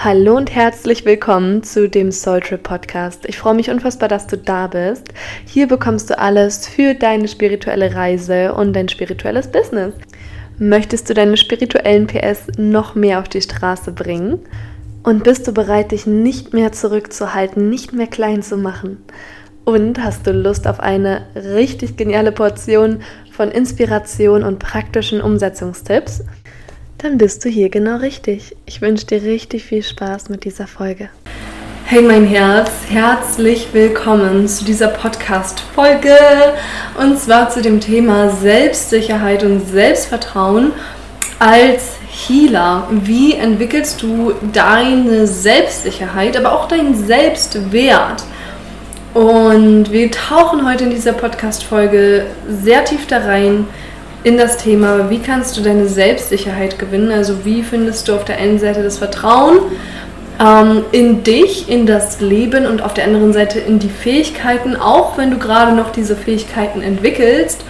Hallo und herzlich willkommen zu dem Soul Trip Podcast. Ich freue mich unfassbar, dass du da bist. Hier bekommst du alles für deine spirituelle Reise und dein spirituelles Business. Möchtest du deine spirituellen PS noch mehr auf die Straße bringen? Und bist du bereit, dich nicht mehr zurückzuhalten, nicht mehr klein zu machen? Und hast du Lust auf eine richtig geniale Portion von Inspiration und praktischen Umsetzungstipps? Dann bist du hier genau richtig. Ich wünsche dir richtig viel Spaß mit dieser Folge. Hey mein Herz, herzlich willkommen zu dieser Podcast-Folge und zwar zu dem Thema Selbstsicherheit und Selbstvertrauen als Healer. Wie entwickelst du deine Selbstsicherheit, aber auch deinen Selbstwert? Und wir tauchen heute in dieser Podcast-Folge sehr tief da rein in das Thema, wie kannst du deine Selbstsicherheit gewinnen? Also wie findest du auf der einen Seite das Vertrauen ähm, in dich, in das Leben und auf der anderen Seite in die Fähigkeiten, auch wenn du gerade noch diese Fähigkeiten entwickelst.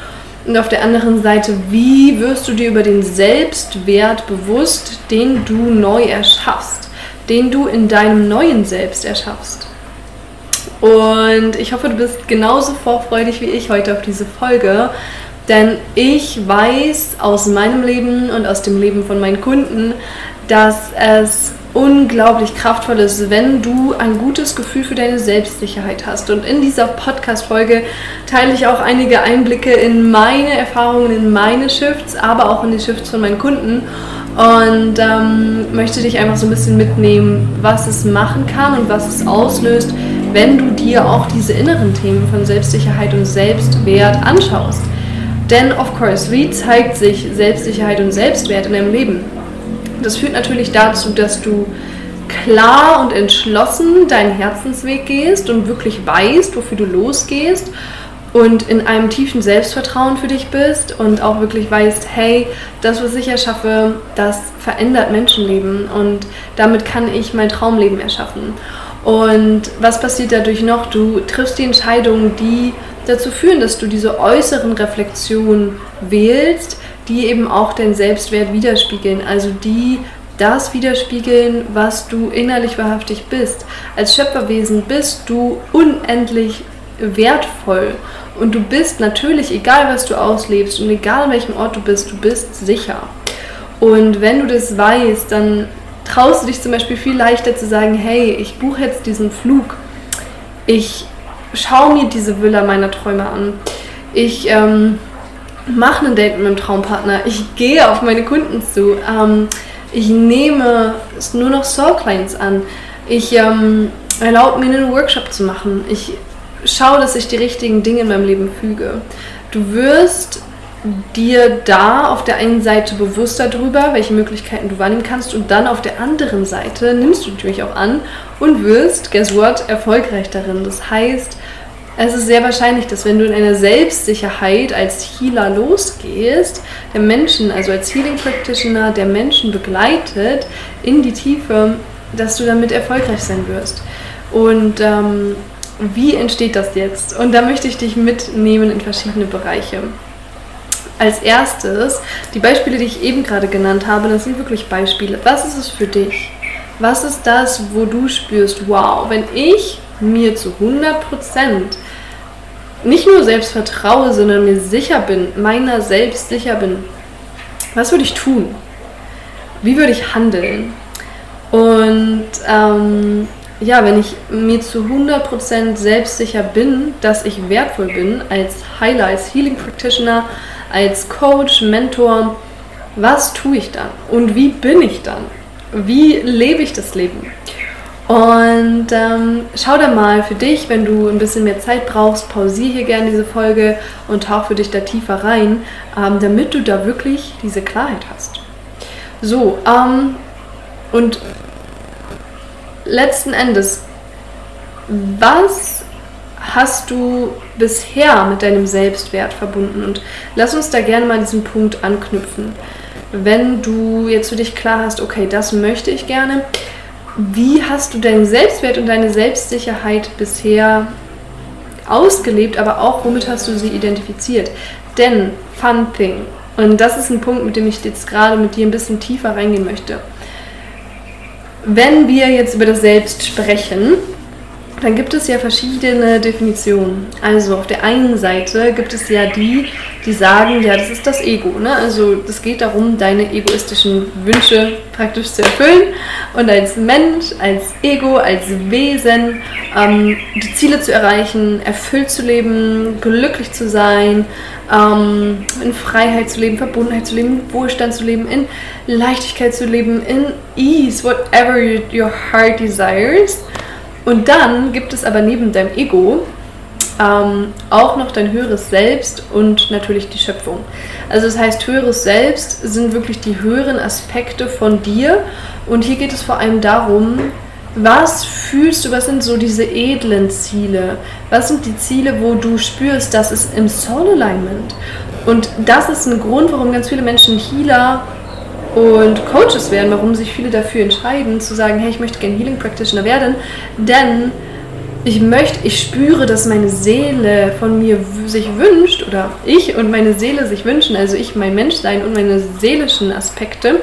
Und auf der anderen Seite, wie wirst du dir über den Selbstwert bewusst, den du neu erschaffst, den du in deinem neuen Selbst erschaffst? Und ich hoffe, du bist genauso vorfreudig wie ich heute auf diese Folge, denn ich weiß aus meinem Leben und aus dem Leben von meinen Kunden, dass es unglaublich kraftvoll ist, wenn du ein gutes Gefühl für deine Selbstsicherheit hast. Und in dieser Podcast-Folge teile ich auch einige Einblicke in meine Erfahrungen, in meine Shifts, aber auch in die Shifts von meinen Kunden. Und ähm, möchte dich einfach so ein bisschen mitnehmen, was es machen kann und was es auslöst, wenn du dir auch diese inneren Themen von Selbstsicherheit und Selbstwert anschaust. Denn, of course, wie zeigt sich Selbstsicherheit und Selbstwert in deinem Leben? Das führt natürlich dazu, dass du klar und entschlossen deinen Herzensweg gehst und wirklich weißt, wofür du losgehst und in einem tiefen Selbstvertrauen für dich bist und auch wirklich weißt, hey, das, was ich erschaffe, das verändert Menschenleben und damit kann ich mein Traumleben erschaffen. Und was passiert dadurch noch? Du triffst die Entscheidungen, die dazu führen, dass du diese äußeren Reflexionen wählst, die eben auch deinen Selbstwert widerspiegeln, also die das widerspiegeln, was du innerlich wahrhaftig bist. Als Schöpferwesen bist du unendlich wertvoll und du bist natürlich, egal was du auslebst und egal an welchem Ort du bist, du bist sicher. Und wenn du das weißt, dann traust du dich zum Beispiel viel leichter zu sagen, hey, ich buche jetzt diesen Flug. Ich schaue mir diese Villa meiner Träume an. Ich ähm, mache ein Date mit meinem Traumpartner. Ich gehe auf meine Kunden zu. Ähm, ich nehme nur noch Soul Clients an. Ich ähm, erlaube mir einen Workshop zu machen. Ich schaue, dass ich die richtigen Dinge in meinem Leben füge. Du wirst dir da auf der einen Seite bewusster darüber, welche Möglichkeiten du wahrnehmen kannst und dann auf der anderen Seite nimmst du natürlich auch an und wirst, guess what, erfolgreich darin. Das heißt, es ist sehr wahrscheinlich, dass wenn du in einer Selbstsicherheit als Healer losgehst, der Menschen, also als Healing Practitioner, der Menschen begleitet in die Tiefe, dass du damit erfolgreich sein wirst. Und ähm, wie entsteht das jetzt? Und da möchte ich dich mitnehmen in verschiedene Bereiche. Als erstes, die Beispiele, die ich eben gerade genannt habe, das sind wirklich Beispiele. Was ist es für dich? Was ist das, wo du spürst, wow, wenn ich mir zu 100% nicht nur selbst vertraue, sondern mir sicher bin, meiner selbst sicher bin, was würde ich tun? Wie würde ich handeln? Und ähm, ja, wenn ich mir zu 100% selbstsicher bin, dass ich wertvoll bin als als Healing Practitioner, als Coach, Mentor, was tue ich dann und wie bin ich dann? Wie lebe ich das Leben? Und ähm, schau da mal für dich, wenn du ein bisschen mehr Zeit brauchst, pausiere hier gerne diese Folge und tauch für dich da tiefer rein, ähm, damit du da wirklich diese Klarheit hast. So, ähm, und letzten Endes, was hast du bisher mit deinem Selbstwert verbunden? Und lass uns da gerne mal diesen Punkt anknüpfen. Wenn du jetzt für dich klar hast, okay, das möchte ich gerne, wie hast du deinen Selbstwert und deine Selbstsicherheit bisher ausgelebt, aber auch womit hast du sie identifiziert? Denn, fun thing, und das ist ein Punkt, mit dem ich jetzt gerade mit dir ein bisschen tiefer reingehen möchte. wenn wir jetzt über das Selbst sprechen, dann gibt es ja verschiedene Definitionen. Also auf der einen Seite gibt es ja die, die sagen, ja, das ist das Ego. Ne? Also es geht darum, deine egoistischen Wünsche praktisch zu erfüllen und als Mensch, als Ego, als Wesen ähm, die Ziele zu erreichen, erfüllt zu leben, glücklich zu sein, ähm, in Freiheit zu leben, Verbundenheit zu leben, Wohlstand zu leben, in Leichtigkeit zu leben, in Ease, whatever your heart desires. Und dann gibt es aber neben deinem Ego ähm, auch noch dein höheres Selbst und natürlich die Schöpfung. Also das heißt, höheres Selbst sind wirklich die höheren Aspekte von dir. Und hier geht es vor allem darum, was fühlst du, was sind so diese edlen Ziele? Was sind die Ziele, wo du spürst, das ist im Soul Alignment? Und das ist ein Grund, warum ganz viele Menschen Healer und Coaches werden, warum sich viele dafür entscheiden, zu sagen, hey, ich möchte gerne Healing Practitioner werden, denn ich möchte, ich spüre, dass meine Seele von mir sich wünscht oder ich und meine Seele sich wünschen, also ich, mein Menschsein und meine seelischen Aspekte,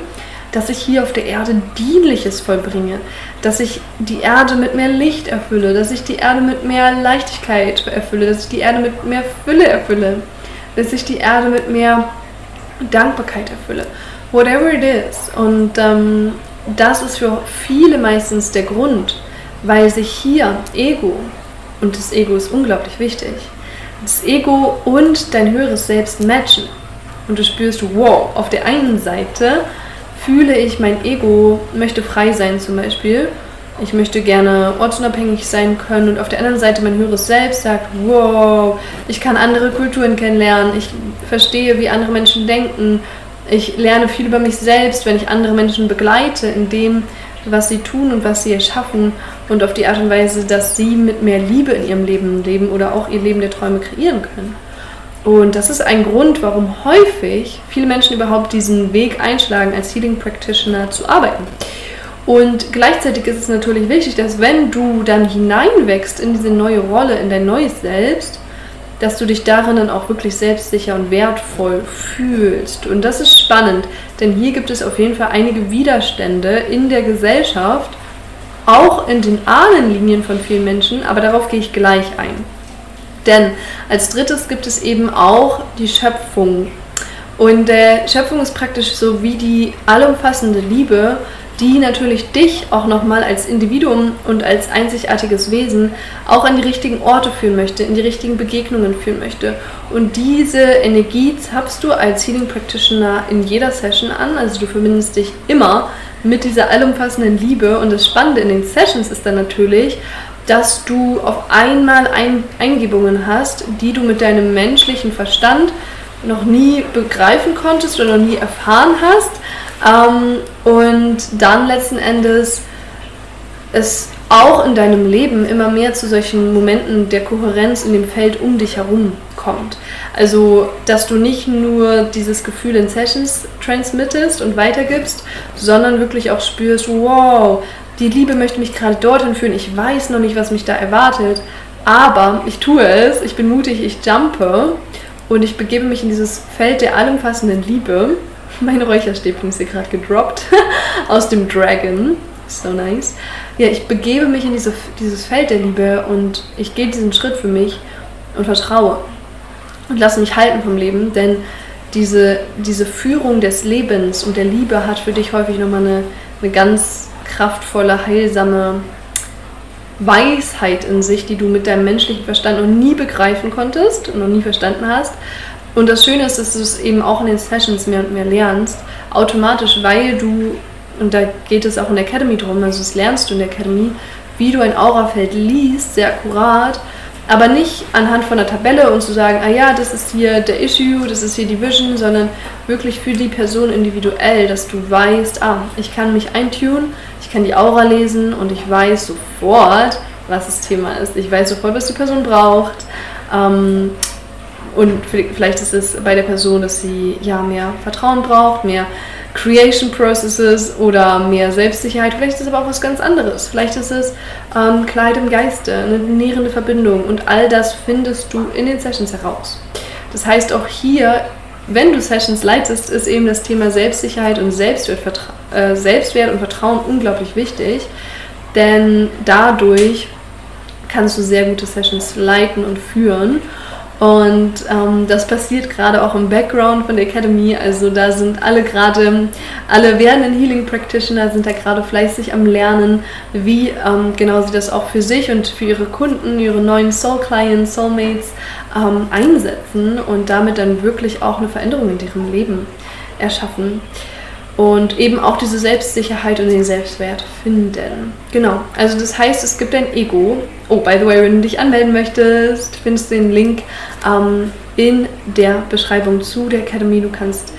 dass ich hier auf der Erde Dienliches vollbringe, dass ich die Erde mit mehr Licht erfülle, dass ich die Erde mit mehr Leichtigkeit erfülle, dass ich die Erde mit mehr Fülle erfülle, dass ich die Erde mit mehr Dankbarkeit erfülle whatever it is. Und ähm, das ist für viele meistens der Grund, weil sich hier Ego, und das Ego ist unglaublich wichtig, das Ego und dein höheres Selbst matchen. Und du spürst, wow, auf der einen Seite fühle ich, mein Ego möchte frei sein zum Beispiel. Ich möchte gerne ortsunabhängig sein können und auf der anderen Seite mein höheres Selbst sagt, wow, ich kann andere Kulturen kennenlernen, ich verstehe, wie andere Menschen denken ich lerne viel über mich selbst, wenn ich andere Menschen begleite, in dem, was sie tun und was sie erschaffen und auf die Art und Weise, dass sie mit mehr Liebe in ihrem Leben leben oder auch ihr Leben der Träume kreieren können. Und das ist ein Grund, warum häufig viele Menschen überhaupt diesen Weg einschlagen, als Healing Practitioner zu arbeiten. Und gleichzeitig ist es natürlich wichtig, dass wenn du dann hineinwächst in diese neue Rolle, in dein neues Selbst, dass du dich darin dann auch wirklich selbstsicher und wertvoll fühlst. Und das ist spannend, denn hier gibt es auf jeden Fall einige Widerstände in der Gesellschaft, auch in den Ahnenlinien von vielen Menschen, aber darauf gehe ich gleich ein. Denn als drittes gibt es eben auch die Schöpfung. Und äh, Schöpfung ist praktisch so wie die allumfassende Liebe, die natürlich dich auch nochmal als Individuum und als einzigartiges Wesen auch an die richtigen Orte führen möchte, in die richtigen Begegnungen führen möchte. Und diese Energie zapfst du als Healing Practitioner in jeder Session an, also du verbindest dich immer mit dieser allumfassenden Liebe. Und das Spannende in den Sessions ist dann natürlich, dass du auf einmal ein Eingebungen hast, die du mit deinem menschlichen Verstand noch nie begreifen konntest oder noch nie erfahren hast ähm, und dann letzten Endes es auch in deinem Leben immer mehr zu solchen Momenten der Kohärenz in dem Feld um dich herum kommt. Also, dass du nicht nur dieses Gefühl in Sessions transmittest und weitergibst, sondern wirklich auch spürst, wow, die Liebe möchte mich gerade dorthin führen, ich weiß noch nicht, was mich da erwartet, aber ich tue es, ich bin mutig, ich jumpe und ich begebe mich in dieses Feld der allumfassenden Liebe mein Räucherstäbchen ist hier gerade gedroppt aus dem Dragon. So nice. Ja, ich begebe mich in diese, dieses Feld der Liebe und ich gehe diesen Schritt für mich und vertraue und lasse mich halten vom Leben, denn diese, diese Führung des Lebens und der Liebe hat für dich häufig nochmal eine, eine ganz kraftvolle, heilsame Weisheit in sich, die du mit deinem menschlichen Verstand noch nie begreifen konntest und noch nie verstanden hast. Und das Schöne ist, dass du es eben auch in den Sessions mehr und mehr lernst, automatisch, weil du, und da geht es auch in der Academy drum, also das lernst du in der Academy, wie du ein Aurafeld liest, sehr akkurat, aber nicht anhand von einer Tabelle und zu sagen, ah ja, das ist hier der Issue, das ist hier die Vision, sondern wirklich für die Person individuell, dass du weißt, ah, ich kann mich eintunen, ich kann die Aura lesen und ich weiß sofort, was das Thema ist. Ich weiß sofort, was die Person braucht. Ähm, und vielleicht ist es bei der Person, dass sie ja mehr Vertrauen braucht, mehr Creation Processes oder mehr Selbstsicherheit. Vielleicht ist es aber auch was ganz anderes. Vielleicht ist es ähm, Kleid im Geiste, eine nährende Verbindung. Und all das findest du in den Sessions heraus. Das heißt, auch hier, wenn du Sessions leitest, ist eben das Thema Selbstsicherheit und Selbstwertvertrauen äh, Selbstwert und Vertrauen unglaublich wichtig, denn dadurch kannst du sehr gute Sessions leiten und führen. Und ähm, das passiert gerade auch im Background von der Academy. Also da sind alle gerade, alle werdenden Healing Practitioner sind da gerade fleißig am Lernen, wie ähm, genau sie das auch für sich und für ihre Kunden, ihre neuen Soul Clients, Soulmates ähm, einsetzen und damit dann wirklich auch eine Veränderung in ihrem Leben erschaffen und eben auch diese Selbstsicherheit und den Selbstwert finden. Genau, also das heißt, es gibt ein Ego. Oh, by the way, wenn du dich anmelden möchtest, findest du den Link ähm, in der Beschreibung zu der Academy. Du kannst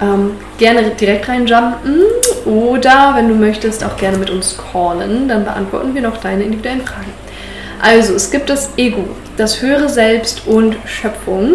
ähm, gerne direkt reinjumpen oder, wenn du möchtest, auch gerne mit uns callen. Dann beantworten wir noch deine individuellen Fragen. Also, es gibt das Ego, das höhere Selbst und Schöpfung.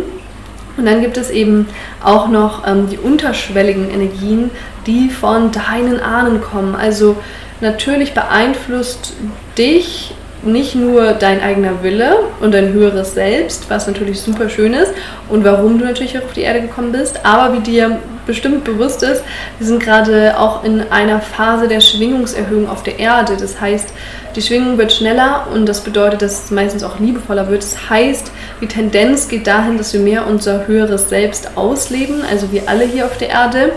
Und dann gibt es eben auch noch ähm, die unterschwelligen Energien, die von deinen Ahnen kommen. Also natürlich beeinflusst dich nicht nur dein eigener Wille und dein höheres Selbst, was natürlich super schön ist und warum du natürlich auf die Erde gekommen bist, aber wie dir bestimmt bewusst ist, wir sind gerade auch in einer Phase der Schwingungserhöhung auf der Erde. Das heißt, die Schwingung wird schneller und das bedeutet, dass es meistens auch liebevoller wird. Das heißt, die Tendenz geht dahin, dass wir mehr unser höheres Selbst ausleben, also wir alle hier auf der Erde.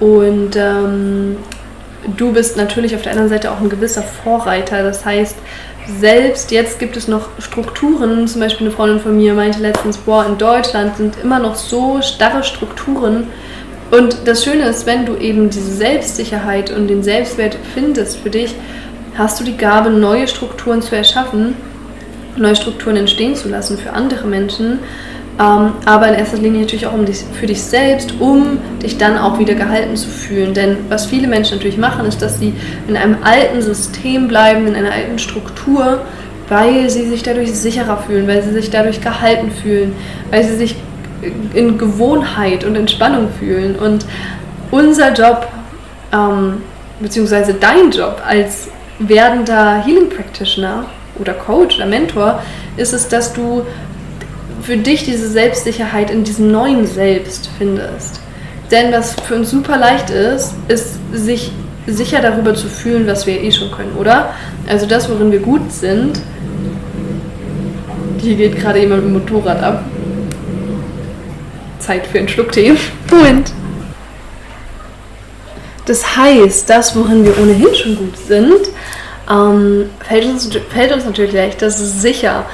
Und ähm, du bist natürlich auf der anderen Seite auch ein gewisser Vorreiter. Das heißt, selbst jetzt gibt es noch Strukturen, zum Beispiel eine Freundin von mir meinte letztens, boah, in Deutschland sind immer noch so starre Strukturen. Und das Schöne ist, wenn du eben diese Selbstsicherheit und den Selbstwert findest für dich, hast du die Gabe, neue Strukturen zu erschaffen, neue Strukturen entstehen zu lassen für andere Menschen, ähm, aber in erster Linie natürlich auch um dich, für dich selbst, um dich dann auch wieder gehalten zu fühlen. Denn was viele Menschen natürlich machen, ist, dass sie in einem alten System bleiben, in einer alten Struktur, weil sie sich dadurch sicherer fühlen, weil sie sich dadurch gehalten fühlen, weil sie sich in Gewohnheit und Entspannung fühlen. Und unser Job, ähm, beziehungsweise dein Job als werdender Healing Practitioner oder Coach oder Mentor, ist es, dass du für dich diese Selbstsicherheit in diesem neuen Selbst findest. Denn was für uns super leicht ist, ist sich sicher darüber zu fühlen, was wir eh schon können, oder? Also das, worin wir gut sind. Hier geht gerade jemand mit dem Motorrad ab. Zeit für einen Schluck Tee. Moment. Das heißt, das, worin wir ohnehin schon gut sind, ähm, fällt, uns, fällt uns natürlich leicht, das ist sicher.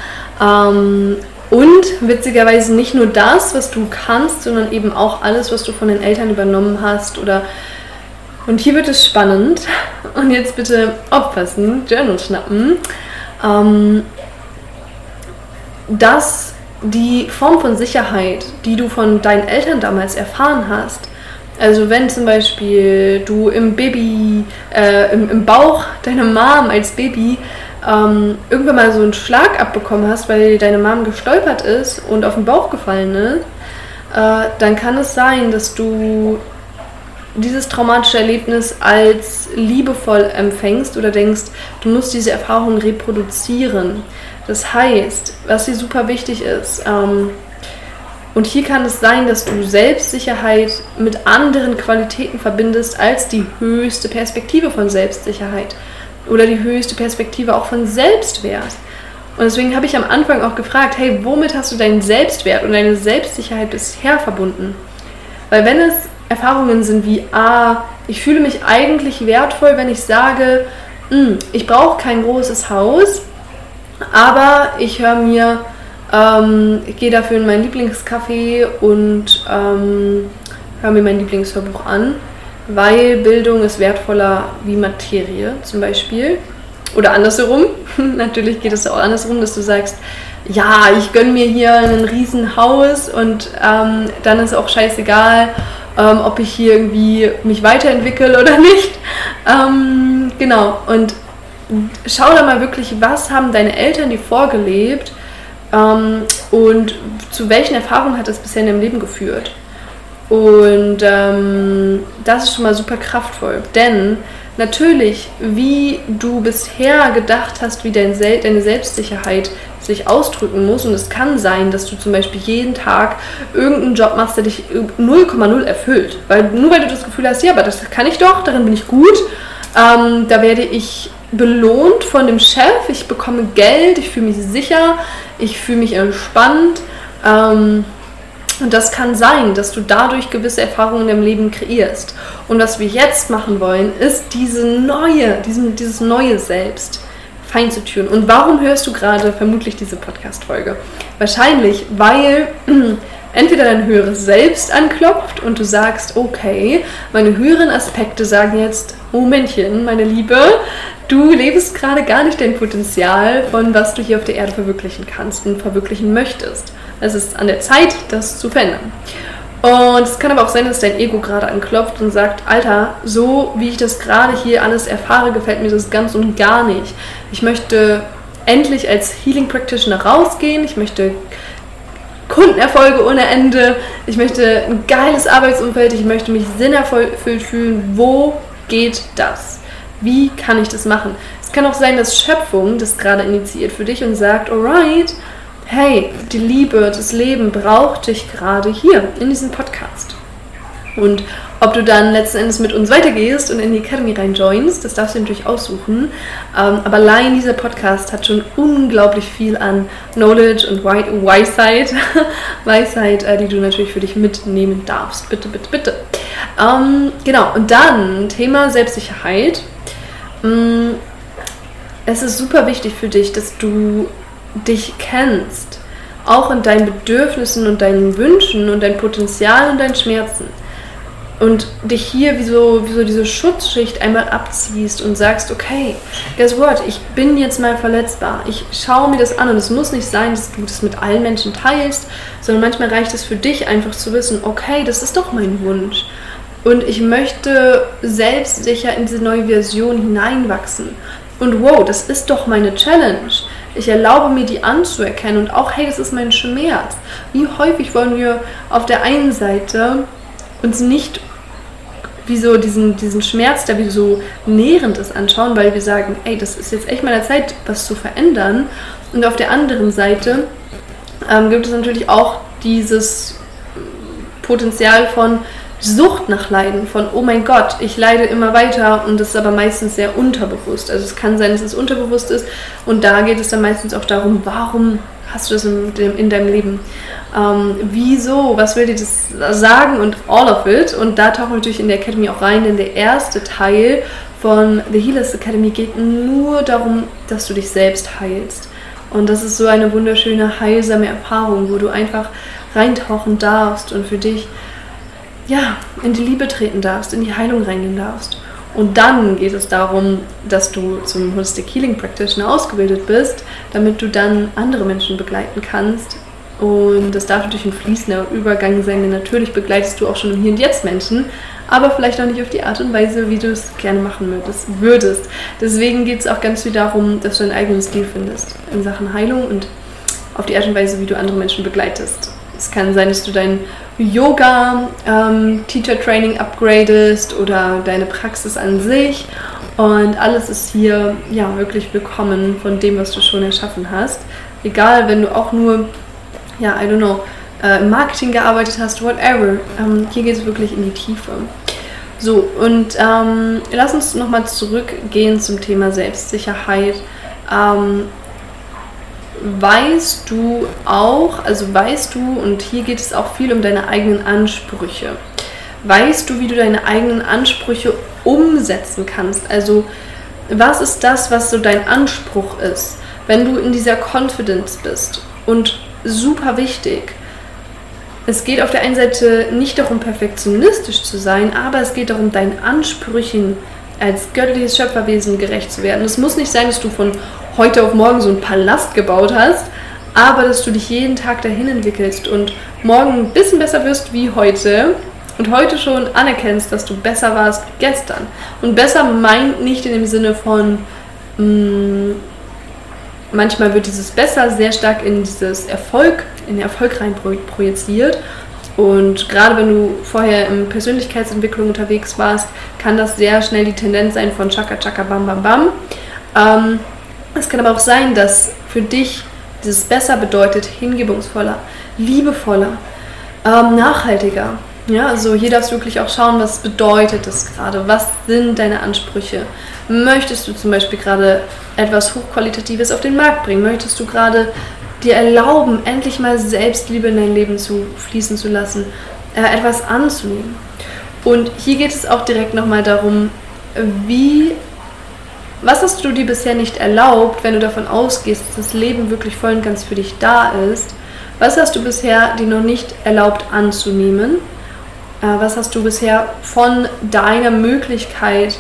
Ähm, und witzigerweise nicht nur das, was du kannst, sondern eben auch alles, was du von den Eltern übernommen hast oder und hier wird es spannend. Und jetzt bitte aufpassen, Journal schnappen. Ähm, dass die Form von Sicherheit, die du von deinen Eltern damals erfahren hast, also wenn zum Beispiel du im Baby, äh, im, im Bauch deiner Mom als Baby ähm, irgendwann mal so einen Schlag abbekommen hast, weil deine Mom gestolpert ist und auf den Bauch gefallen ist, äh, dann kann es sein, dass du dieses traumatische Erlebnis als liebevoll empfängst oder denkst, du musst diese Erfahrung reproduzieren. Das heißt, was hier super wichtig ist, ähm, und hier kann es sein, dass du Selbstsicherheit mit anderen Qualitäten verbindest als die höchste Perspektive von Selbstsicherheit oder die höchste Perspektive auch von Selbstwert. Und deswegen habe ich am Anfang auch gefragt, hey, womit hast du deinen Selbstwert und deine Selbstsicherheit bisher verbunden? Weil wenn es Erfahrungen sind wie, ah, ich fühle mich eigentlich wertvoll, wenn ich sage, hm, ich brauche kein großes Haus, aber ich höre mir, ähm, ich gehe dafür in mein Lieblingscafé und ähm, höre mir mein Lieblingshörbuch an weil Bildung ist wertvoller wie Materie zum Beispiel. Oder andersherum. Natürlich geht es auch andersherum, dass du sagst, ja, ich gönne mir hier ein Riesenhaus und ähm, dann ist auch scheißegal, ähm, ob ich hier irgendwie mich weiterentwickle oder nicht. Ähm, genau, und schau da mal wirklich, was haben deine Eltern dir vorgelebt ähm, und zu welchen Erfahrungen hat das bisher in deinem Leben geführt. Und ähm, das ist schon mal super kraftvoll. Denn natürlich, wie du bisher gedacht hast, wie dein Sel deine Selbstsicherheit sich ausdrücken muss. Und es kann sein, dass du zum Beispiel jeden Tag irgendeinen Job machst, der dich 0,0 erfüllt. Weil nur weil du das Gefühl hast, ja, aber das kann ich doch, darin bin ich gut, ähm, da werde ich belohnt von dem Chef, ich bekomme Geld, ich fühle mich sicher, ich fühle mich entspannt. Ähm, und das kann sein, dass du dadurch gewisse Erfahrungen im Leben kreierst. Und was wir jetzt machen wollen, ist diese neue, diesen, dieses neue Selbst fein zu tun. Und warum hörst du gerade vermutlich diese Podcast-Folge? Wahrscheinlich, weil entweder dein höheres Selbst anklopft und du sagst, okay, meine höheren Aspekte sagen jetzt, Momentchen, meine Liebe, du lebst gerade gar nicht dein Potenzial von was du hier auf der Erde verwirklichen kannst und verwirklichen möchtest. Es ist an der Zeit, das zu verändern. Und es kann aber auch sein, dass dein Ego gerade anklopft und sagt, Alter, so wie ich das gerade hier alles erfahre, gefällt mir das ganz und gar nicht. Ich möchte endlich als Healing Practitioner rausgehen. Ich möchte Kundenerfolge ohne Ende. Ich möchte ein geiles Arbeitsumfeld. Ich möchte mich sinnerfüllt fühlen. Wo geht das? Wie kann ich das machen? Es kann auch sein, dass Schöpfung das gerade initiiert für dich und sagt, alright, hey, die Liebe, das Leben braucht dich gerade hier in diesem Podcast. Und ob du dann letzten Endes mit uns weitergehst und in die Academy reinjoinst, das darfst du natürlich aussuchen. Ähm, aber allein dieser Podcast hat schon unglaublich viel an Knowledge und Weisheit, Weisheit, äh, die du natürlich für dich mitnehmen darfst. Bitte, bitte, bitte. Ähm, genau, und dann Thema Selbstsicherheit. Mm, es ist super wichtig für dich, dass du dich kennst, auch in deinen Bedürfnissen und deinen Wünschen und dein Potenzial und deinen Schmerzen. Und dich hier wie so, wie so diese Schutzschicht einmal abziehst und sagst, okay, guess what, ich bin jetzt mal verletzbar. Ich schaue mir das an und es muss nicht sein, dass du das mit allen Menschen teilst, sondern manchmal reicht es für dich einfach zu wissen, okay, das ist doch mein Wunsch. Und ich möchte selbstsicher in diese neue Version hineinwachsen. Und wow, das ist doch meine Challenge. Ich erlaube mir, die anzuerkennen und auch, hey, das ist mein Schmerz. Wie häufig wollen wir auf der einen Seite uns nicht wie so diesen, diesen Schmerz, der wie so nährend ist, anschauen, weil wir sagen, ey, das ist jetzt echt mal der Zeit, was zu verändern. Und auf der anderen Seite ähm, gibt es natürlich auch dieses Potenzial von, Sucht nach Leiden, von oh mein Gott, ich leide immer weiter und das ist aber meistens sehr unterbewusst. Also es kann sein, dass es unterbewusst ist und da geht es dann meistens auch darum, warum hast du das in, in deinem Leben? Ähm, wieso? Was will dir das sagen? Und all of it. Und da tauchen wir natürlich in der Academy auch rein, denn der erste Teil von The Healers Academy geht nur darum, dass du dich selbst heilst. Und das ist so eine wunderschöne, heilsame Erfahrung, wo du einfach reintauchen darfst und für dich ja, in die Liebe treten darfst, in die Heilung reingehen darfst. Und dann geht es darum, dass du zum Holistic Healing Practitioner ausgebildet bist, damit du dann andere Menschen begleiten kannst. Und das darf natürlich ein fließender Übergang sein, denn natürlich begleitest du auch schon im Hier und Jetzt Menschen, aber vielleicht auch nicht auf die Art und Weise, wie du es gerne machen würdest. Deswegen geht es auch ganz viel darum, dass du deinen eigenen Stil findest in Sachen Heilung und auf die Art und Weise, wie du andere Menschen begleitest. Es kann sein, dass du dein Yoga, ähm, Teacher Training upgradest oder deine Praxis an sich. Und alles ist hier ja wirklich willkommen von dem, was du schon erschaffen hast. Egal, wenn du auch nur, ja, I don't know, äh, im Marketing gearbeitet hast, whatever. Ähm, hier geht es wirklich in die Tiefe. So, und ähm, lass uns nochmal zurückgehen zum Thema Selbstsicherheit. Ähm, weißt du auch, also weißt du, und hier geht es auch viel um deine eigenen Ansprüche, weißt du, wie du deine eigenen Ansprüche umsetzen kannst? Also was ist das, was so dein Anspruch ist, wenn du in dieser Confidence bist? Und super wichtig, es geht auf der einen Seite nicht darum, perfektionistisch zu sein, aber es geht darum, deinen Ansprüchen als göttliches Schöpferwesen gerecht zu werden. Es muss nicht sein, dass du von heute auf morgen so einen Palast gebaut hast, aber dass du dich jeden Tag dahin entwickelst und morgen ein bisschen besser wirst wie heute und heute schon anerkennst, dass du besser warst wie gestern. Und besser meint nicht in dem Sinne von, mh, mm, manchmal wird dieses besser sehr stark in dieses Erfolg, in Erfolg rein projiziert. Und gerade wenn du vorher in Persönlichkeitsentwicklung unterwegs warst, kann das sehr schnell die Tendenz sein von Chaka Chaka Bam Bam Bam. Ähm, es kann aber auch sein, dass für dich Dieses besser bedeutet hingebungsvoller, liebevoller, ähm, nachhaltiger. Ja, also hier darfst du wirklich auch schauen, was bedeutet das gerade, was sind deine Ansprüche. Möchtest du zum Beispiel gerade etwas Hochqualitatives auf den Markt bringen? Möchtest du gerade dir erlauben, endlich mal Selbstliebe in dein Leben zu fließen zu lassen, äh, etwas anzunehmen? Und hier geht es auch direkt nochmal darum, wie, was hast du dir bisher nicht erlaubt, wenn du davon ausgehst, dass das Leben wirklich voll und ganz für dich da ist? Was hast du bisher dir noch nicht erlaubt anzunehmen? Äh, was hast du bisher von deiner Möglichkeit,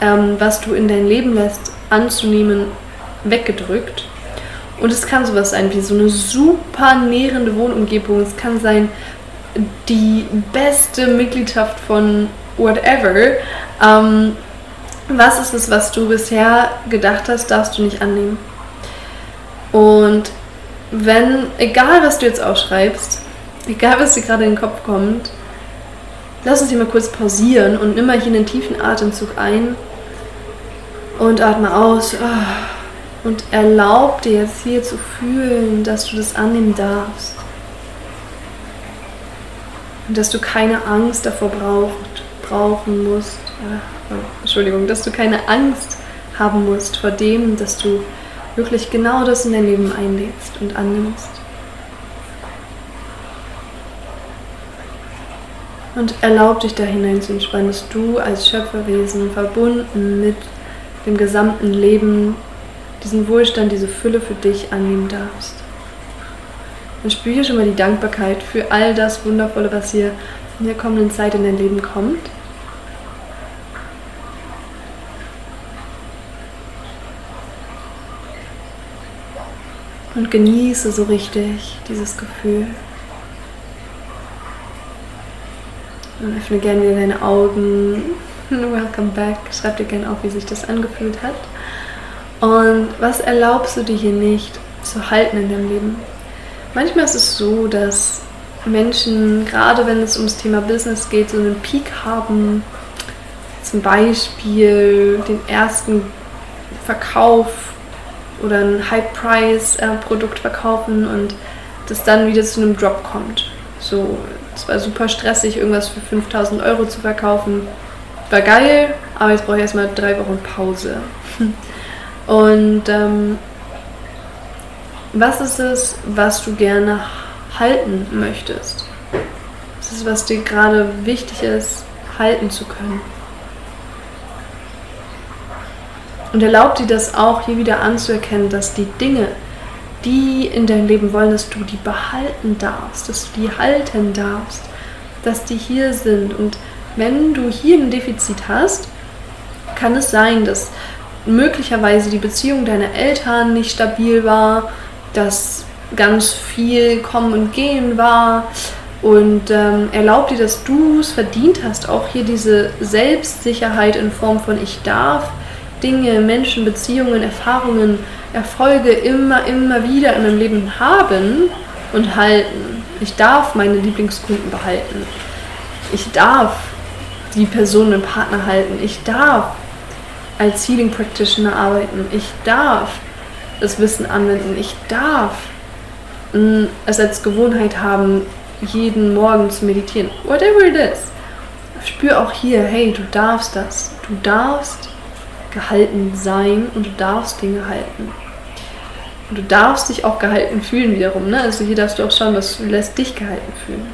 ähm, was du in dein Leben lässt, anzunehmen, weggedrückt? Und es kann sowas sein wie so eine super nährende Wohnumgebung. Es kann sein die beste Mitgliedschaft von whatever. Ähm, was ist es, was du bisher gedacht hast, darfst du nicht annehmen? Und wenn, egal was du jetzt aufschreibst, egal was dir gerade in den Kopf kommt, Lass uns hier mal kurz pausieren und nimm mal hier einen tiefen Atemzug ein und atme aus. Ah, und erlaub dir jetzt hier zu fühlen, dass du das annehmen darfst. Und dass du keine Angst davor braucht, brauchen musst. Entschuldigung, dass du keine Angst haben musst vor dem, dass du wirklich genau das in dein Leben einlädst und annimmst. und erlaub dich da hinein zu entspannen, dass du als Schöpferwesen verbunden mit dem gesamten Leben diesen Wohlstand, diese Fülle für dich annehmen darfst. Und spür hier schon mal die Dankbarkeit für all das Wundervolle, was hier in der kommenden Zeit in dein Leben kommt. Und genieße so richtig dieses Gefühl. Und öffne gerne wieder deine Augen. Welcome back. Schreib dir gerne auf, wie sich das angefühlt hat. Und was erlaubst du dir hier nicht zu halten in deinem Leben? Manchmal ist es so, dass Menschen, gerade wenn es ums Thema Business geht, so einen Peak haben. Zum Beispiel den ersten Verkauf oder ein High-Price-Produkt verkaufen und das dann wieder zu einem Drop kommt. So es war super stressig, irgendwas für 5000 Euro zu verkaufen. War geil, aber jetzt brauche ich erstmal drei Wochen Pause. Und ähm, was ist es, was du gerne halten möchtest? Was ist, was dir gerade wichtig ist, halten zu können? Und erlaub dir das auch hier wieder anzuerkennen, dass die Dinge, die in deinem Leben wollen, dass du die behalten darfst, dass du die halten darfst, dass die hier sind. Und wenn du hier ein Defizit hast, kann es sein, dass möglicherweise die Beziehung deiner Eltern nicht stabil war, dass ganz viel Kommen und Gehen war. Und ähm, erlaub dir, dass du es verdient hast, auch hier diese Selbstsicherheit in Form von ich darf Dinge, Menschen, Beziehungen, Erfahrungen Erfolge immer, immer wieder in meinem Leben haben und halten. Ich darf meine Lieblingskunden behalten. Ich darf die Person im Partner halten. Ich darf als Healing Practitioner arbeiten. Ich darf das Wissen anwenden. Ich darf es als Gewohnheit haben, jeden Morgen zu meditieren. Whatever it is. Spür auch hier, hey, du darfst das. Du darfst gehalten sein und du darfst Dinge halten. Und du darfst dich auch gehalten fühlen wiederum. Ne? Also hier darfst du auch schauen, was lässt dich gehalten fühlen.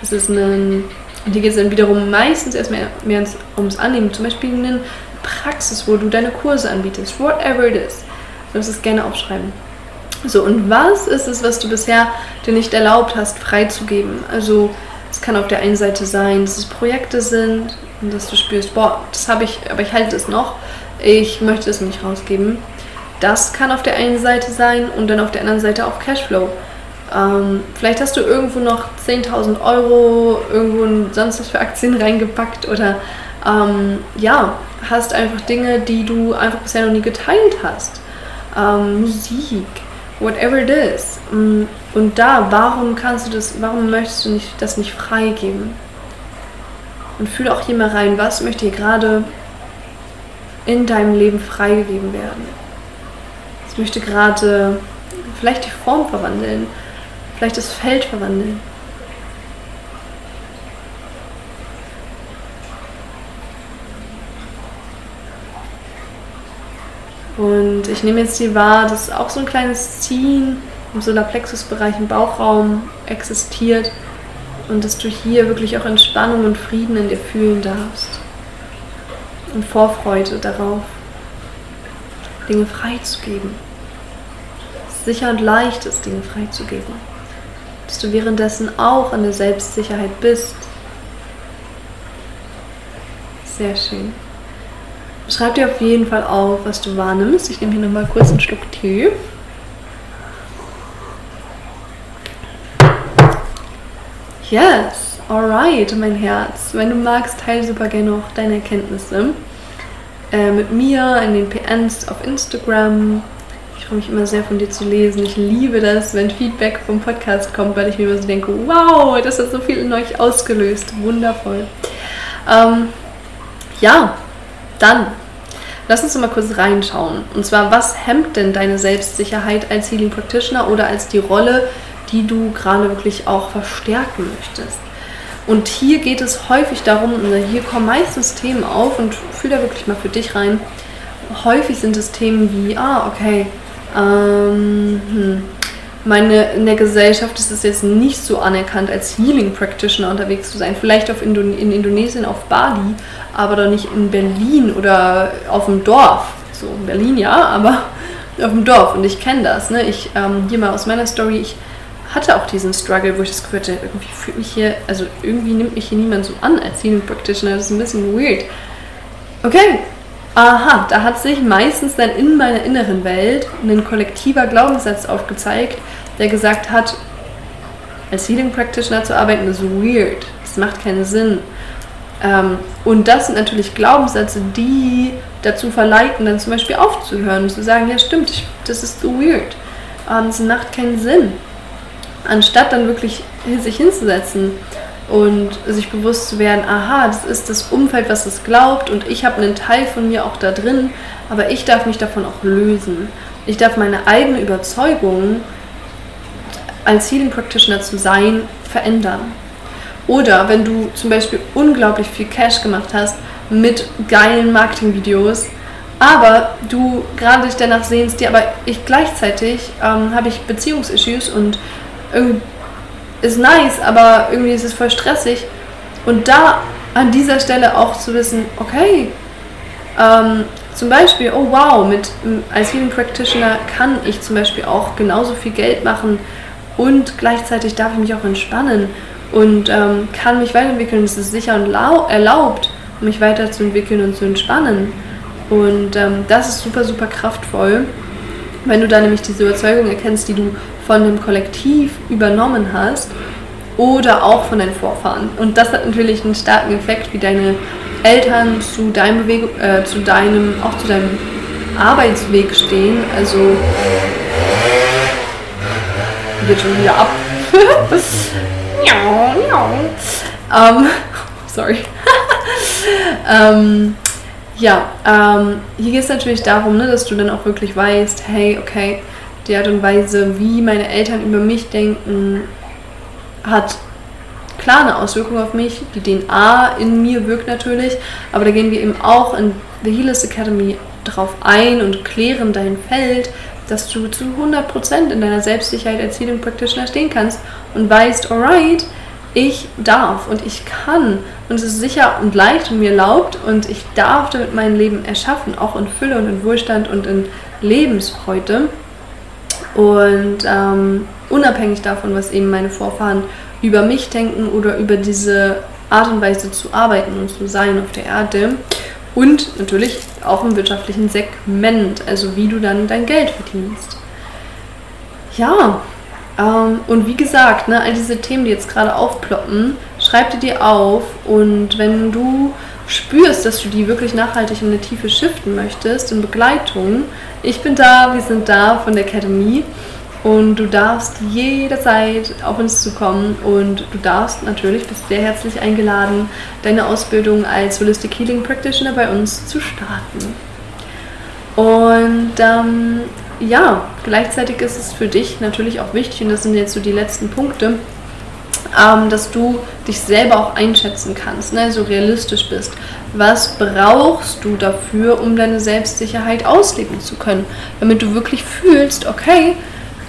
Das ist ein, und hier geht es dann wiederum meistens erstmal mehr ums Annehmen. Zum Beispiel eine Praxis, wo du deine Kurse anbietest. Whatever it is. Du darfst es gerne aufschreiben. So, und was ist es, was du bisher dir nicht erlaubt hast, freizugeben? Also, es kann auf der einen Seite sein, dass es Projekte sind und dass du spürst, boah, das habe ich, aber ich halte es noch. Ich möchte es nicht rausgeben. Das kann auf der einen Seite sein und dann auf der anderen Seite auch Cashflow. Ähm, vielleicht hast du irgendwo noch 10.000 Euro irgendwo sonst was für Aktien reingepackt oder ähm, ja, hast einfach Dinge, die du einfach bisher noch nie geteilt hast. Ähm, Musik, whatever it is. Mm, und da, warum kannst du das, warum möchtest du nicht, das nicht freigeben? Und fühle auch hier mal rein, was möchte hier gerade in deinem Leben freigegeben werden? möchte gerade vielleicht die Form verwandeln, vielleicht das Feld verwandeln. Und ich nehme jetzt hier wahr, dass auch so ein kleines Ziehen im Solarplexus-Bereich im Bauchraum existiert und dass du hier wirklich auch Entspannung und Frieden in dir fühlen darfst. Und Vorfreude darauf, Dinge freizugeben. Sicher und leicht ist, Dinge freizugeben. Dass du währenddessen auch in der Selbstsicherheit bist. Sehr schön. Schreib dir auf jeden Fall auf, was du wahrnimmst. Ich nehme hier nochmal kurz einen Schluck Tee. Yes, alright, mein Herz. Wenn du magst, teile super gerne auch deine Erkenntnisse äh, mit mir in den PNs auf Instagram. Ich freue mich immer sehr von dir zu lesen. Ich liebe das, wenn Feedback vom Podcast kommt, weil ich mir immer so denke, wow, das hat so viel in euch ausgelöst. Wundervoll. Ähm, ja, dann lass uns mal kurz reinschauen. Und zwar, was hemmt denn deine Selbstsicherheit als Healing Practitioner oder als die Rolle, die du gerade wirklich auch verstärken möchtest. Und hier geht es häufig darum, hier kommen meistens Themen auf und fühl da wirklich mal für dich rein. Häufig sind es Themen wie, ah, okay, ähm, hm, meine, in der Gesellschaft ist es jetzt nicht so anerkannt, als Healing Practitioner unterwegs zu sein. Vielleicht auf Indon in Indonesien, auf Bali, aber doch nicht in Berlin oder auf dem Dorf. So, in Berlin ja, aber auf dem Dorf. Und ich kenne das. Ne? Ich, ähm, hier mal aus meiner Story, ich hatte auch diesen Struggle, wo ich das gehört habe, irgendwie fühlt mich hier, also irgendwie nimmt mich hier niemand so an als Healing Practitioner, das ist ein bisschen weird. Okay, aha, da hat sich meistens dann in meiner inneren Welt ein kollektiver Glaubenssatz aufgezeigt, der gesagt hat, als Healing Practitioner zu arbeiten ist weird, das macht keinen Sinn. Ähm, und das sind natürlich Glaubenssätze, die dazu verleiten, dann zum Beispiel aufzuhören und zu sagen, ja stimmt, das ist so weird. Ähm, das macht keinen Sinn anstatt dann wirklich sich hinzusetzen und sich bewusst zu werden, aha, das ist das Umfeld, was es glaubt und ich habe einen Teil von mir auch da drin, aber ich darf mich davon auch lösen. Ich darf meine eigene Überzeugung, als Healing Practitioner zu sein, verändern. Oder wenn du zum Beispiel unglaublich viel Cash gemacht hast mit geilen Marketingvideos, aber du gerade dich danach sehnst, dir aber ich gleichzeitig ähm, habe ich Beziehungsissues und ist nice, aber irgendwie ist es voll stressig. Und da an dieser Stelle auch zu wissen, okay, ähm, zum Beispiel, oh wow, mit, als Healing Practitioner kann ich zum Beispiel auch genauso viel Geld machen und gleichzeitig darf ich mich auch entspannen und ähm, kann mich weiterentwickeln. Es ist sicher und erlaubt, mich weiterzuentwickeln und zu entspannen. Und ähm, das ist super, super kraftvoll, wenn du da nämlich diese Überzeugung erkennst, die du von dem Kollektiv übernommen hast oder auch von deinen Vorfahren. Und das hat natürlich einen starken Effekt, wie deine Eltern zu deinem Bewegung, äh, zu deinem, auch zu deinem Arbeitsweg stehen. Also geht schon wieder ab. ähm, sorry. ähm, ja, ähm, hier geht es natürlich darum, ne, dass du dann auch wirklich weißt, hey, okay, die Art und Weise, wie meine Eltern über mich denken, hat klar eine Auswirkung auf mich. Die DNA in mir wirkt natürlich, aber da gehen wir eben auch in The Healers Academy drauf ein und klären dein Feld, dass du zu 100% in deiner Selbstsicherheit als Healing Practitioner stehen kannst und weißt, alright, ich darf und ich kann und es ist sicher und leicht und mir erlaubt und ich darf damit mein Leben erschaffen, auch in Fülle und in Wohlstand und in Lebensfreude. Und ähm, unabhängig davon, was eben meine Vorfahren über mich denken oder über diese Art und Weise zu arbeiten und zu sein auf der Erde. Und natürlich auch im wirtschaftlichen Segment, also wie du dann dein Geld verdienst. Ja, ähm, und wie gesagt, ne, all diese Themen, die jetzt gerade aufploppen, schreib dir die auf und wenn du spürst, dass du die wirklich nachhaltig in eine Tiefe shiften möchtest, in Begleitung, ich bin da, wir sind da von der Academy und du darfst jederzeit auf uns zukommen und du darfst natürlich, bist sehr herzlich eingeladen, deine Ausbildung als Holistic Healing Practitioner bei uns zu starten. Und ähm, ja, gleichzeitig ist es für dich natürlich auch wichtig, und das sind jetzt so die letzten Punkte, ähm, dass du dich selber auch einschätzen kannst, ne? so realistisch bist. Was brauchst du dafür, um deine Selbstsicherheit ausleben zu können? Damit du wirklich fühlst, okay,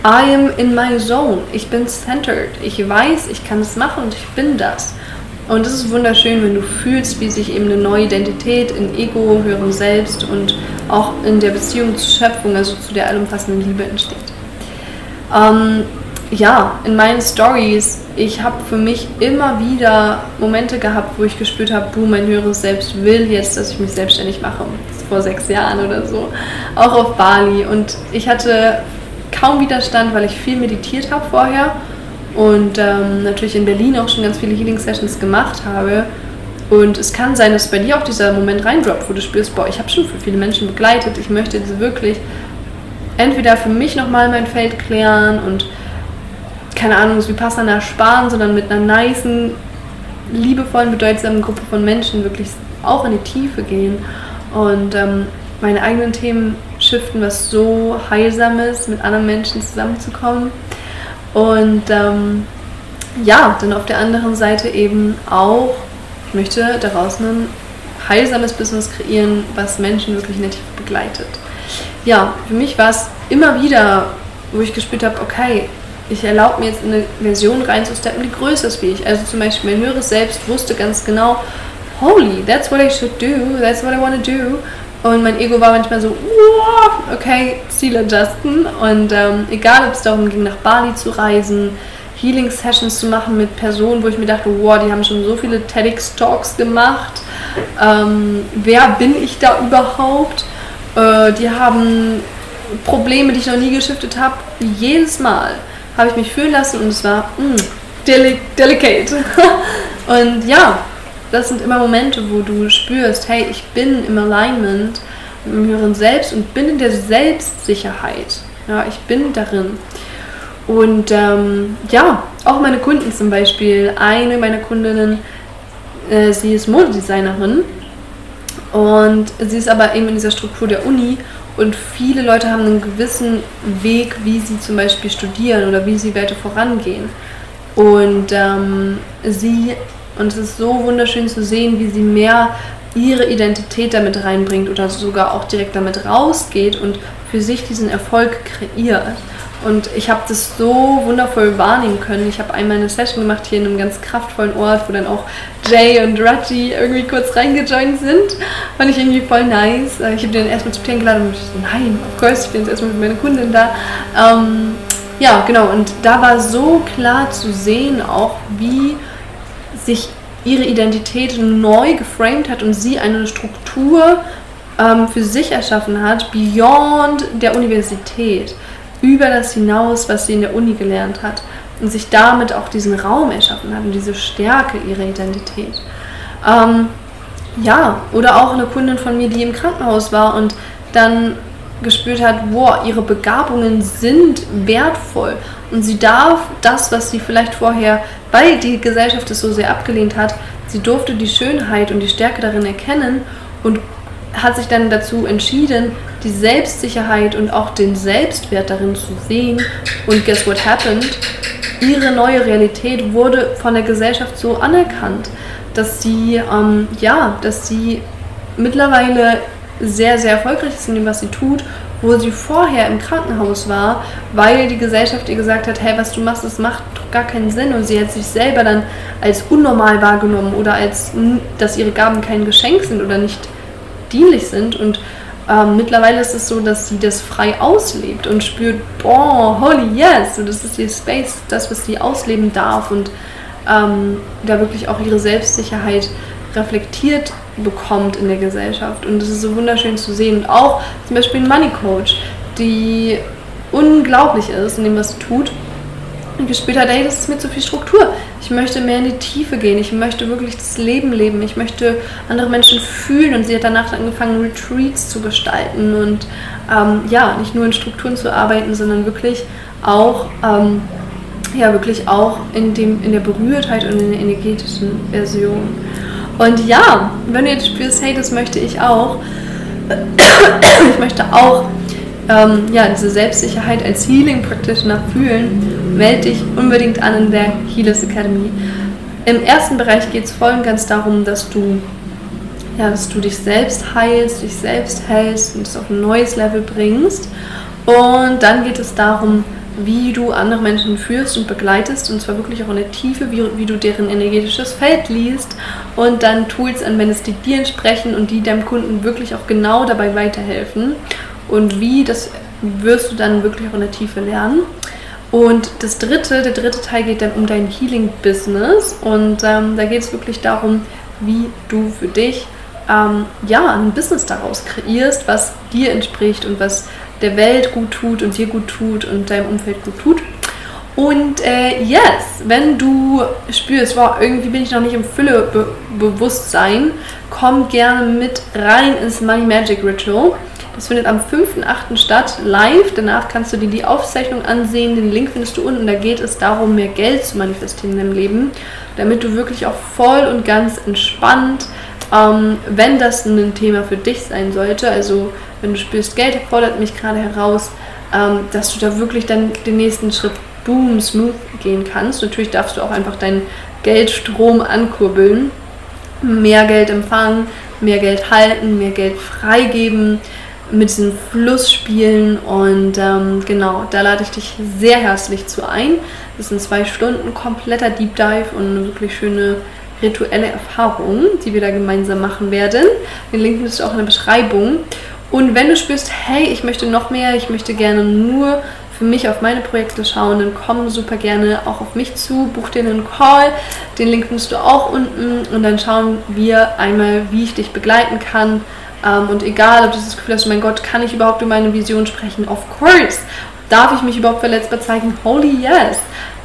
I am in my zone, ich bin centered, ich weiß, ich kann es machen und ich bin das. Und es ist wunderschön, wenn du fühlst, wie sich eben eine neue Identität in Ego, höherem Selbst und auch in der Beziehung zur Schöpfung, also zu der allumfassenden Liebe entsteht. Ähm, ja, in meinen Stories, ich habe für mich immer wieder Momente gehabt, wo ich gespürt habe, boom, mein höheres Selbst will jetzt, dass ich mich selbstständig mache. Vor sechs Jahren oder so. Auch auf Bali. Und ich hatte kaum Widerstand, weil ich viel meditiert habe vorher und ähm, natürlich in Berlin auch schon ganz viele Healing Sessions gemacht habe. Und es kann sein, dass bei dir auch dieser Moment reindroppt, wo du spürst, boah, ich habe schon für viele Menschen begleitet, ich möchte jetzt wirklich entweder für mich nochmal mein Feld klären und keine Ahnung, wie Passana sparen, sondern mit einer niceen, liebevollen, bedeutsamen Gruppe von Menschen wirklich auch in die Tiefe gehen und ähm, meine eigenen Themen shiften, was so heilsam ist, mit anderen Menschen zusammenzukommen. Und ähm, ja, dann auf der anderen Seite eben auch, ich möchte daraus ein heilsames Business kreieren, was Menschen wirklich in der Tiefe begleitet. Ja, für mich war es immer wieder, wo ich gespürt habe, okay, ich erlaube mir jetzt in eine Version reinzusteppen, die größer ist wie ich. Also zum Beispiel mein höheres Selbst wusste ganz genau, holy, that's what I should do, that's what I want to do. Und mein Ego war manchmal so, okay, Ziel adjusten. Und ähm, egal, ob es darum ging, nach Bali zu reisen, Healing-Sessions zu machen mit Personen, wo ich mir dachte, wow, die haben schon so viele TEDx-Talks gemacht. Ähm, wer bin ich da überhaupt? Äh, die haben Probleme, die ich noch nie geschiftet habe. Jedes Mal habe ich mich fühlen lassen und es war mh, mm, deli delicate. und ja, das sind immer Momente, wo du spürst, hey, ich bin im Alignment mit dem höheren Selbst und bin in der Selbstsicherheit. Ja, ich bin darin. Und ähm, ja, auch meine Kunden zum Beispiel. Eine meiner Kundinnen, äh, sie ist Modedesignerin und sie ist aber eben in dieser Struktur der Uni und viele Leute haben einen gewissen Weg, wie sie zum Beispiel studieren oder wie sie weiter vorangehen. Und ähm, sie und es ist so wunderschön zu sehen, wie sie mehr ihre Identität damit reinbringt oder sogar auch direkt damit rausgeht und für sich diesen Erfolg kreiert. Und ich habe das so wundervoll wahrnehmen können. Ich habe einmal eine Session gemacht hier in einem ganz kraftvollen Ort, wo dann auch Jay und Raji irgendwie kurz reingejoint sind. Fand ich irgendwie voll nice. Äh, ich habe den erstmal zu Tee geladen und ich so, nein, of course, ich bin jetzt erstmal mit meiner Kundin da. Ähm, ja, genau. Und da war so klar zu sehen auch, wie sich ihre Identität neu geframed hat und sie eine Struktur ähm, für sich erschaffen hat, beyond der Universität, über das hinaus, was sie in der Uni gelernt hat und sich damit auch diesen Raum erschaffen hat und diese Stärke ihrer Identität. Ähm, ja, oder auch eine Kundin von mir, die im Krankenhaus war und dann gespürt hat, wow, ihre Begabungen sind wertvoll und sie darf das, was sie vielleicht vorher, weil die Gesellschaft es so sehr abgelehnt hat, sie durfte die Schönheit und die Stärke darin erkennen und hat sich dann dazu entschieden, die Selbstsicherheit und auch den Selbstwert darin zu sehen. Und guess what happened? Ihre neue Realität wurde von der Gesellschaft so anerkannt, dass sie, ähm, ja, dass sie mittlerweile sehr, sehr erfolgreich ist in dem, was sie tut wo sie vorher im Krankenhaus war, weil die Gesellschaft ihr gesagt hat, hey, was du machst, das macht gar keinen Sinn und sie hat sich selber dann als unnormal wahrgenommen oder als, dass ihre Gaben kein Geschenk sind oder nicht dienlich sind und ähm, mittlerweile ist es so, dass sie das frei auslebt und spürt, boah, holy yes, und das ist ihr Space, das, was sie ausleben darf und ähm, da wirklich auch ihre Selbstsicherheit reflektiert bekommt in der Gesellschaft. Und es ist so wunderschön zu sehen. Und auch zum Beispiel ein Money Coach, die unglaublich ist in dem, was sie tut. Und gespürt hat, hey, das ist mir zu viel Struktur. Ich möchte mehr in die Tiefe gehen. Ich möchte wirklich das Leben leben. Ich möchte andere Menschen fühlen. Und sie hat danach angefangen, Retreats zu gestalten. Und ähm, ja, nicht nur in Strukturen zu arbeiten, sondern wirklich auch ähm, ja, wirklich auch in, dem, in der Berührtheit und in der energetischen Version. Und ja, wenn du jetzt spürst, hey, das möchte ich auch, ich möchte auch ähm, ja, diese Selbstsicherheit als Healing Practitioner fühlen, melde dich unbedingt an in der Healers Academy. Im ersten Bereich geht es voll und ganz darum, dass du, ja, dass du dich selbst heilst, dich selbst hältst und es auf ein neues Level bringst. Und dann geht es darum, wie du andere Menschen führst und begleitest und zwar wirklich auch in der Tiefe, wie, wie du deren energetisches Feld liest und dann Tools anwendest, die dir entsprechen und die deinem Kunden wirklich auch genau dabei weiterhelfen. Und wie, das wirst du dann wirklich auch in der Tiefe lernen. Und das dritte, der dritte Teil geht dann um dein Healing-Business und ähm, da geht es wirklich darum, wie du für dich ähm, ja, ein Business daraus kreierst, was dir entspricht und was der Welt gut tut und dir gut tut und deinem Umfeld gut tut. Und äh, yes, wenn du spürst, wow, irgendwie bin ich noch nicht im Fülle-Bewusstsein, komm gerne mit rein ins Money Magic Ritual. Das findet am 5.8. statt, live. Danach kannst du dir die Aufzeichnung ansehen. Den Link findest du unten. Da geht es darum, mehr Geld zu manifestieren in deinem Leben, damit du wirklich auch voll und ganz entspannt, ähm, wenn das ein Thema für dich sein sollte, also wenn du spürst, Geld fordert mich gerade heraus, ähm, dass du da wirklich dann den nächsten Schritt boom, smooth gehen kannst. Natürlich darfst du auch einfach deinen Geldstrom ankurbeln, mehr Geld empfangen, mehr Geld halten, mehr Geld freigeben, mit diesem Fluss spielen und ähm, genau, da lade ich dich sehr herzlich zu ein. Das sind zwei Stunden kompletter Deep Dive und eine wirklich schöne rituelle Erfahrung, die wir da gemeinsam machen werden. Den Link findest du auch in der Beschreibung. Und wenn du spürst, hey, ich möchte noch mehr, ich möchte gerne nur für mich auf meine Projekte schauen, dann komm super gerne auch auf mich zu, buch dir einen Call. Den Link findest du auch unten und dann schauen wir einmal, wie ich dich begleiten kann. Ähm, und egal, ob du das Gefühl hast, mein Gott, kann ich überhaupt über meine Vision sprechen? Of course! Darf ich mich überhaupt verletzbar zeigen? Holy yes!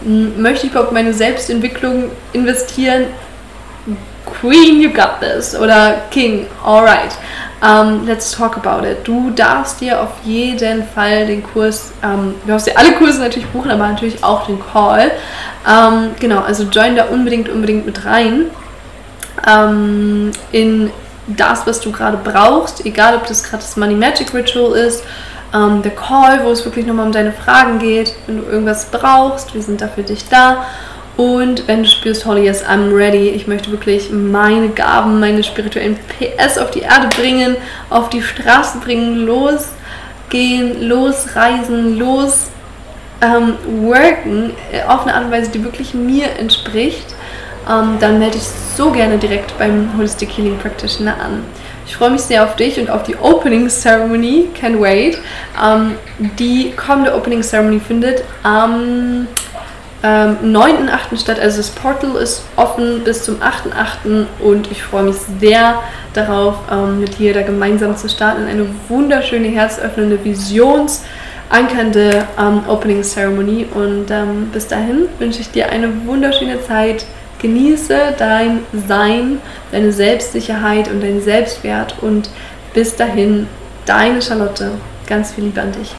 Möchte ich überhaupt meine Selbstentwicklung investieren? Queen, you got this. Oder King, alright. Um, let's talk about it. Du darfst dir auf jeden Fall den Kurs, um, du darfst dir alle Kurse natürlich buchen, aber natürlich auch den Call. Um, genau, also join da unbedingt, unbedingt mit rein. in das, was du gerade brauchst, egal ob das gerade das Money Magic Ritual ist, der Call, wo es wirklich nochmal um deine Fragen geht, wenn du irgendwas brauchst, wir sind da für dich da. Und wenn du spürst, Holly, yes, I'm ready, ich möchte wirklich meine Gaben, meine spirituellen PS auf die Erde bringen, auf die Straße bringen, losgehen, losreisen, los ähm, äh, auf eine Art und Weise, die wirklich mir entspricht, ähm, dann melde dich so gerne direkt beim Holistic Healing Practitioner an. Ich freue mich sehr auf dich und auf die Opening Ceremony. Can't wait. Ähm, die kommende Opening Ceremony findet am ähm, 9.8. statt. Also das Portal ist offen bis zum 8.8. und ich freue mich sehr darauf, ähm, mit dir da gemeinsam zu starten in eine wunderschöne, herzöffnende, visionsankernde ähm, Opening Ceremony. Und ähm, bis dahin wünsche ich dir eine wunderschöne Zeit. Genieße dein Sein, deine Selbstsicherheit und deinen Selbstwert und bis dahin, deine Charlotte. Ganz viel Liebe an dich.